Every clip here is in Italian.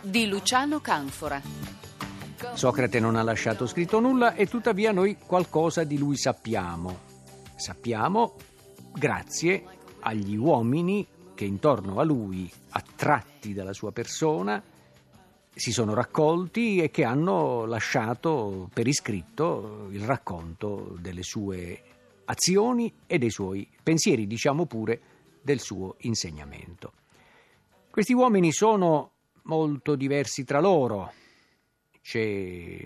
di Luciano Canfora. Socrate non ha lasciato scritto nulla e tuttavia noi qualcosa di lui sappiamo. Sappiamo grazie agli uomini che intorno a lui, attratti dalla sua persona, si sono raccolti e che hanno lasciato per iscritto il racconto delle sue azioni e dei suoi pensieri, diciamo pure del suo insegnamento. Questi uomini sono molto diversi tra loro. C'è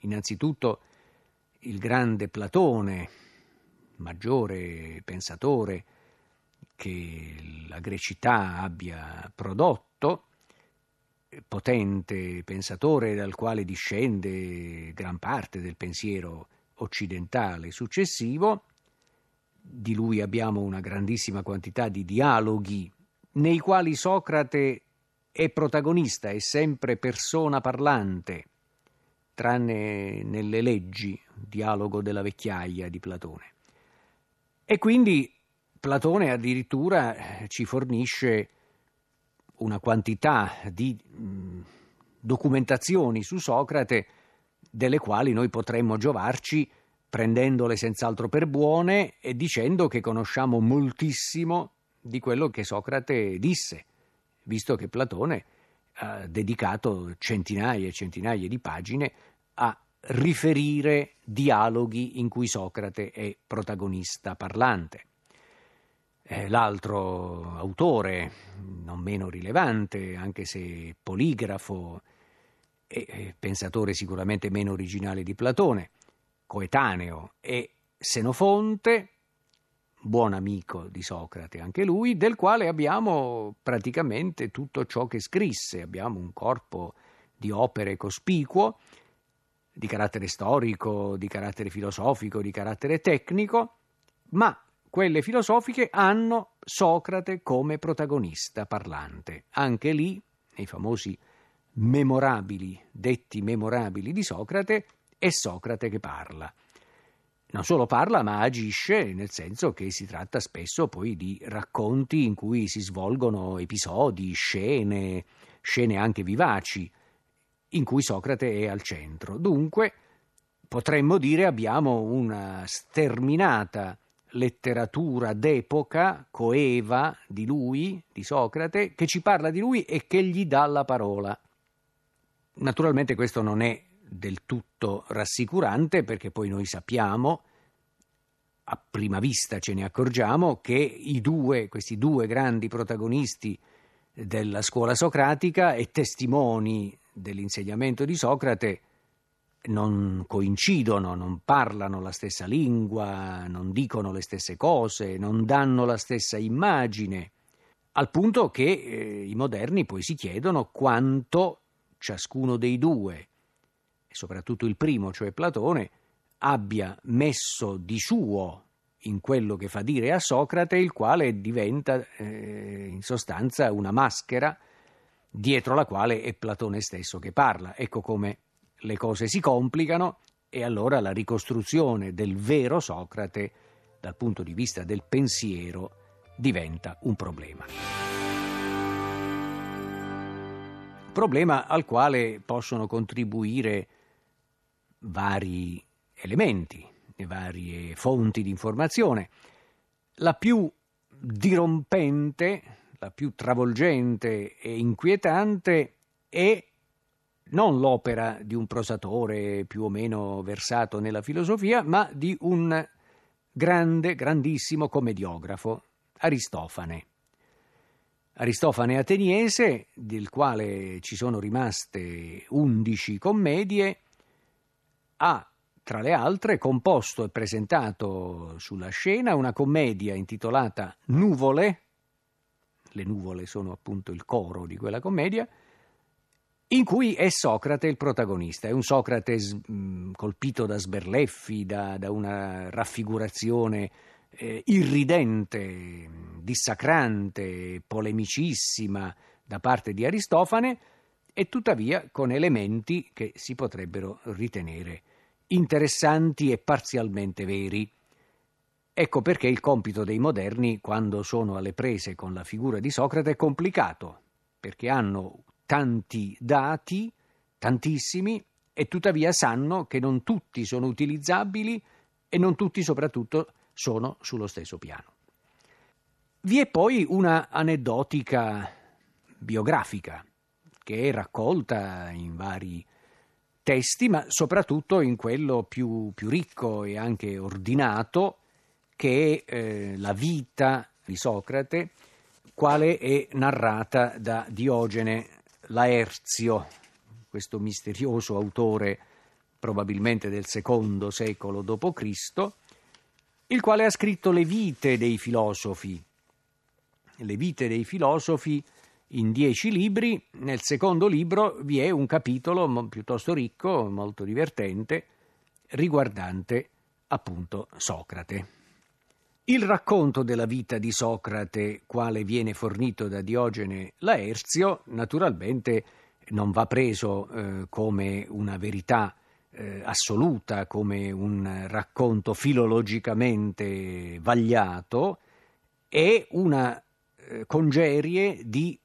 innanzitutto il grande Platone, maggiore pensatore che la grecità abbia prodotto, potente pensatore dal quale discende gran parte del pensiero occidentale successivo. Di lui abbiamo una grandissima quantità di dialoghi nei quali Socrate è protagonista, è sempre persona parlante, tranne nelle leggi, dialogo della vecchiaia di Platone. E quindi Platone addirittura ci fornisce una quantità di mh, documentazioni su Socrate delle quali noi potremmo giovarci prendendole senz'altro per buone e dicendo che conosciamo moltissimo di quello che Socrate disse, visto che Platone ha dedicato centinaia e centinaia di pagine a riferire dialoghi in cui Socrate è protagonista parlante. L'altro autore, non meno rilevante, anche se poligrafo e pensatore sicuramente meno originale di Platone, coetaneo, è Senofonte, buon amico di Socrate anche lui, del quale abbiamo praticamente tutto ciò che scrisse, abbiamo un corpo di opere cospicuo, di carattere storico, di carattere filosofico, di carattere tecnico, ma quelle filosofiche hanno Socrate come protagonista parlante. Anche lì, nei famosi memorabili, detti memorabili di Socrate, è Socrate che parla non solo parla ma agisce, nel senso che si tratta spesso poi di racconti in cui si svolgono episodi, scene, scene anche vivaci, in cui Socrate è al centro. Dunque, potremmo dire abbiamo una sterminata letteratura d'epoca, coeva, di lui, di Socrate, che ci parla di lui e che gli dà la parola. Naturalmente questo non è del tutto rassicurante perché poi noi sappiamo, a prima vista ce ne accorgiamo, che i due, questi due grandi protagonisti della scuola socratica e testimoni dell'insegnamento di Socrate non coincidono, non parlano la stessa lingua, non dicono le stesse cose, non danno la stessa immagine, al punto che eh, i moderni poi si chiedono quanto ciascuno dei due soprattutto il primo, cioè Platone, abbia messo di suo in quello che fa dire a Socrate, il quale diventa eh, in sostanza una maschera dietro la quale è Platone stesso che parla. Ecco come le cose si complicano e allora la ricostruzione del vero Socrate dal punto di vista del pensiero diventa un problema. Problema al quale possono contribuire vari elementi, varie fonti di informazione. La più dirompente, la più travolgente e inquietante è non l'opera di un prosatore più o meno versato nella filosofia, ma di un grande, grandissimo commediografo, Aristofane. Aristofane ateniese, del quale ci sono rimaste undici commedie, ha, tra le altre, composto e presentato sulla scena una commedia intitolata Nuvole, le nuvole sono appunto il coro di quella commedia, in cui è Socrate il protagonista, è un Socrate mh, colpito da sberleffi, da, da una raffigurazione eh, irridente, dissacrante, polemicissima da parte di Aristofane, e tuttavia con elementi che si potrebbero ritenere interessanti e parzialmente veri. Ecco perché il compito dei moderni, quando sono alle prese con la figura di Socrate, è complicato, perché hanno tanti dati, tantissimi, e tuttavia sanno che non tutti sono utilizzabili e non tutti soprattutto sono sullo stesso piano. Vi è poi una aneddotica biografica che è raccolta in vari testi, ma soprattutto in quello più, più ricco e anche ordinato, che è eh, la vita di Socrate, quale è narrata da Diogene Laerzio, questo misterioso autore probabilmente del secondo secolo d.C., il quale ha scritto le vite dei filosofi. Le vite dei filosofi in dieci libri. Nel secondo libro vi è un capitolo piuttosto ricco, molto divertente, riguardante appunto Socrate. Il racconto della vita di Socrate, quale viene fornito da Diogene Laerzio, naturalmente non va preso eh, come una verità eh, assoluta, come un racconto filologicamente vagliato, è una eh, congerie di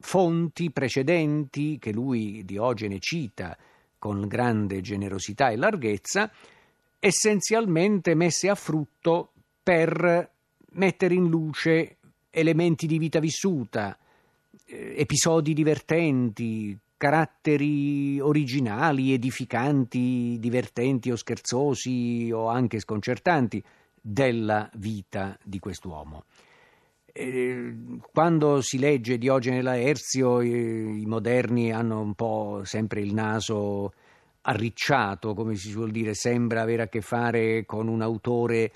fonti precedenti che lui, Diogene, cita con grande generosità e larghezza, essenzialmente messe a frutto per mettere in luce elementi di vita vissuta, eh, episodi divertenti, caratteri originali, edificanti, divertenti o scherzosi o anche sconcertanti della vita di quest'uomo. Eh, quando si legge Diogene Laerzio, i moderni hanno un po' sempre il naso arricciato, come si suol dire, sembra avere a che fare con un autore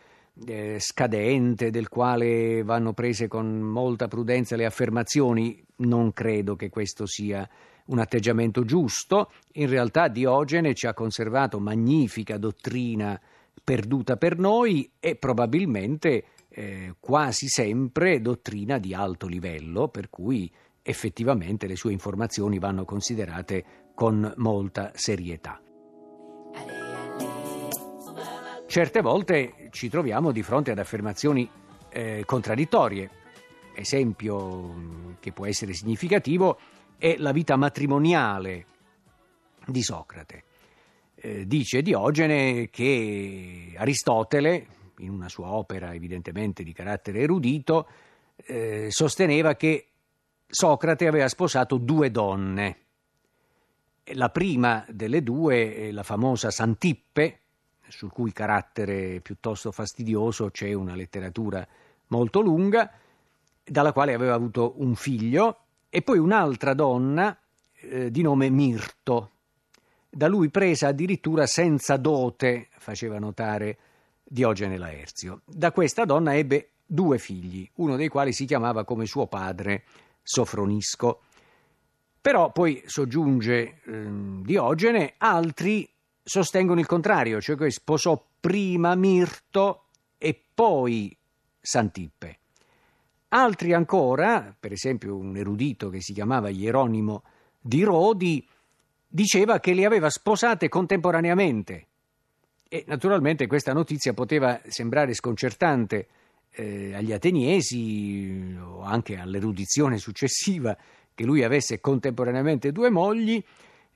eh, scadente, del quale vanno prese con molta prudenza le affermazioni, non credo che questo sia un atteggiamento giusto. In realtà Diogene ci ha conservato magnifica dottrina perduta per noi e probabilmente eh, quasi sempre dottrina di alto livello, per cui effettivamente le sue informazioni vanno considerate con molta serietà. Certe volte ci troviamo di fronte ad affermazioni eh, contraddittorie. Esempio mm, che può essere significativo è la vita matrimoniale di Socrate. Eh, dice Diogene che Aristotele, in una sua opera evidentemente di carattere erudito, eh, sosteneva che Socrate aveva sposato due donne. La prima delle due la famosa Santippe, sul cui carattere piuttosto fastidioso c'è una letteratura molto lunga, dalla quale aveva avuto un figlio, e poi un'altra donna eh, di nome Mirto, da lui presa addirittura senza dote, faceva notare Diogene Laerzio. Da questa donna ebbe due figli, uno dei quali si chiamava come suo padre Sofronisco. Però poi soggiunge eh, Diogene, altri sostengono il contrario, cioè che sposò prima Mirto e poi Santippe. Altri ancora, per esempio un erudito che si chiamava Hieronimo di Rodi, diceva che le aveva sposate contemporaneamente. E naturalmente questa notizia poteva sembrare sconcertante eh, agli ateniesi o anche all'erudizione successiva che lui avesse contemporaneamente due mogli,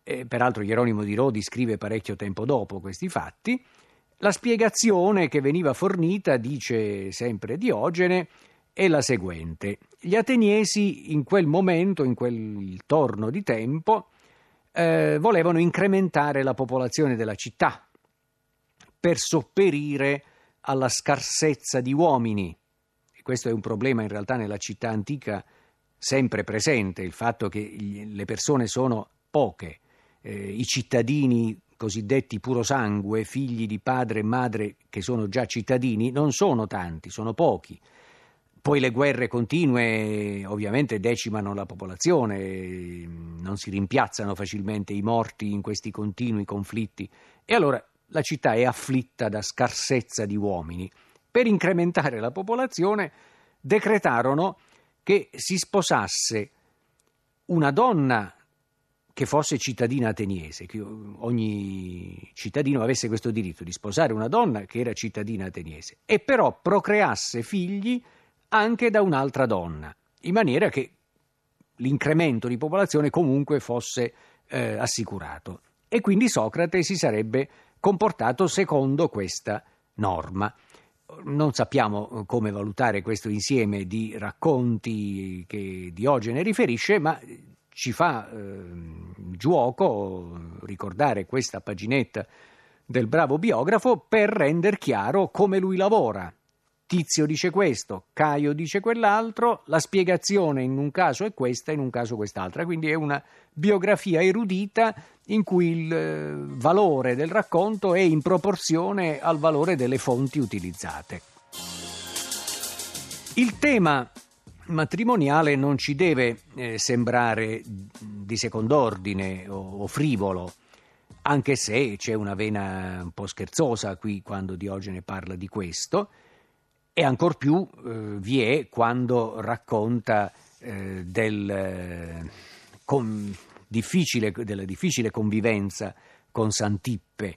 eh, peraltro Hieronimo di Rodi scrive parecchio tempo dopo questi fatti, la spiegazione che veniva fornita, dice sempre Diogene, è la seguente. Gli ateniesi in quel momento, in quel torno di tempo, eh, volevano incrementare la popolazione della città per sopperire alla scarsezza di uomini. E questo è un problema in realtà nella città antica sempre presente, il fatto che le persone sono poche eh, i cittadini cosiddetti puro sangue, figli di padre e madre che sono già cittadini, non sono tanti, sono pochi. poi le guerre continue ovviamente decimano la popolazione, non si rimpiazzano facilmente i morti in questi continui conflitti e allora la città è afflitta da scarsezza di uomini. Per incrementare la popolazione decretarono che si sposasse una donna che fosse cittadina ateniese, che ogni cittadino avesse questo diritto di sposare una donna che era cittadina ateniese e però procreasse figli anche da un'altra donna, in maniera che l'incremento di popolazione comunque fosse eh, assicurato. E quindi Socrate si sarebbe comportato secondo questa norma. Non sappiamo come valutare questo insieme di racconti che Diogene riferisce, ma ci fa eh, giuoco ricordare questa paginetta del bravo biografo per rendere chiaro come lui lavora. Tizio dice questo, Caio dice quell'altro, la spiegazione in un caso è questa, in un caso quest'altra. Quindi è una biografia erudita in cui il eh, valore del racconto è in proporzione al valore delle fonti utilizzate. Il tema matrimoniale non ci deve eh, sembrare di second'ordine o, o, frivolo, anche se c'è una vena un po' scherzosa qui quando Diogene parla di questo, e ancor più eh, vi è quando racconta eh, del, con, difficile, della difficile convivenza con Santippe.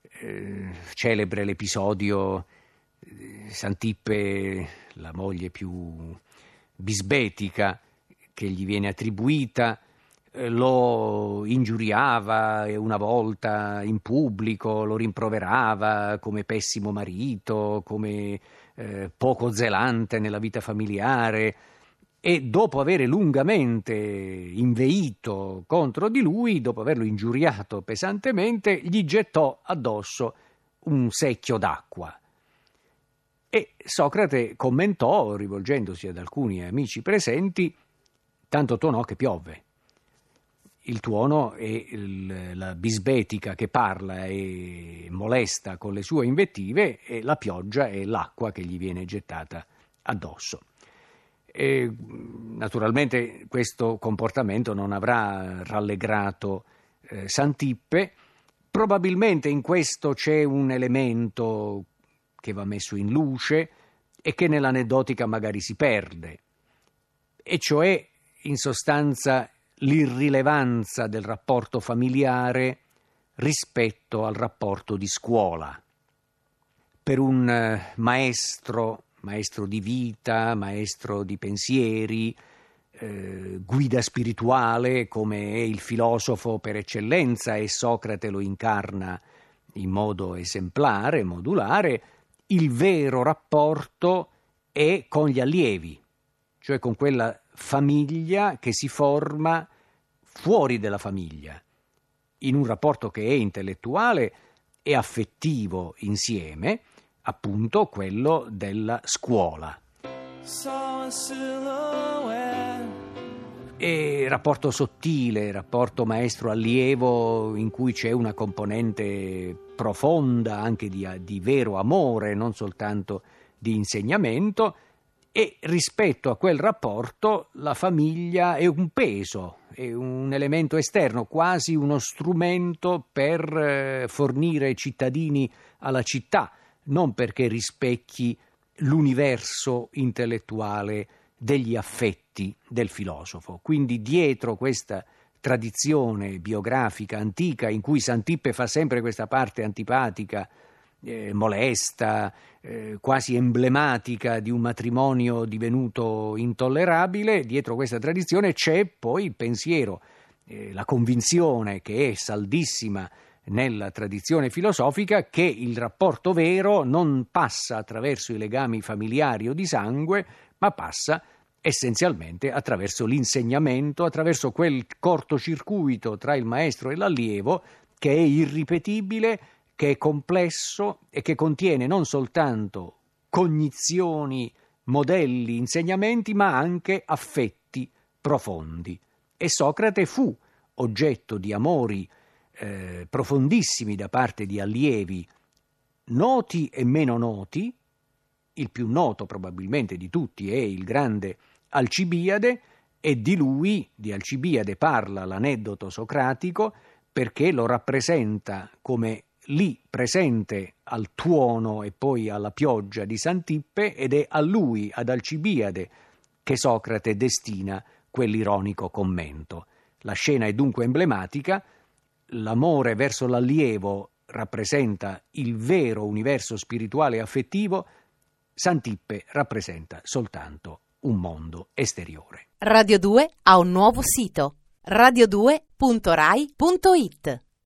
Eh, celebre l'episodio eh, Santippe, la moglie più bisbetica che gli viene attribuita, eh, lo ingiuriava una volta in pubblico, lo rimproverava come pessimo marito, come eh, poco zelante nella vita familiare e dopo aver lungamente inveito contro di lui, dopo averlo ingiuriato pesantemente, gli gettò addosso un secchio d'acqua. E Socrate commentò, rivolgendosi ad alcuni amici presenti, tanto tuonò che piove. Il tuono è il, la bisbetica che parla e molesta con le sue invettive e la pioggia è l'acqua che gli viene gettata addosso. E, naturalmente questo comportamento non avrà rallegrato eh, Santippe, probabilmente in questo c'è un elemento che va messo in luce e che nell'aneddotica magari si perde, e cioè in sostanza l'irrilevanza del rapporto familiare rispetto al rapporto di scuola. Per un eh, maestro, maestro di vita, maestro di pensieri, eh, guida spirituale come è il filosofo per eccellenza e Socrate lo incarna in modo esemplare, modulare, il vero rapporto è con gli allievi, cioè con quella famiglia che si forma fuori della famiglia, in un rapporto che è intellettuale e affettivo insieme, appunto quello della scuola. E rapporto sottile, rapporto maestro-allievo in cui c'è una componente profonda anche di, di vero amore, non soltanto di insegnamento, e rispetto a quel rapporto la famiglia è un peso, è un elemento esterno, quasi uno strumento per eh, fornire cittadini alla città, non perché rispecchi l'universo intellettuale degli affetti del filosofo. Quindi dietro questa tradizione biografica antica in cui Santippe fa sempre questa parte antipatica eh, molesta, eh, quasi emblematica di un matrimonio divenuto intollerabile, dietro questa tradizione c'è poi il pensiero, eh, la convinzione che è saldissima nella tradizione filosofica che il rapporto vero non passa attraverso i legami familiari o di sangue, ma passa essenzialmente attraverso l'insegnamento, attraverso quel cortocircuito tra il maestro e l'allievo che è irripetibile che è complesso e che contiene non soltanto cognizioni, modelli, insegnamenti, ma anche affetti profondi. E Socrate fu oggetto di amori eh, profondissimi da parte di allievi noti e meno noti, il più noto probabilmente di tutti è il grande Alcibiade e di lui, di Alcibiade, parla l'aneddoto socratico perché lo rappresenta come lì presente al tuono e poi alla pioggia di Santippe ed è a lui, ad Alcibiade, che Socrate destina quell'ironico commento. La scena è dunque emblematica, l'amore verso l'allievo rappresenta il vero universo spirituale e affettivo, Santippe rappresenta soltanto un mondo esteriore. Radio 2 ha un nuovo sito radio2.rai.it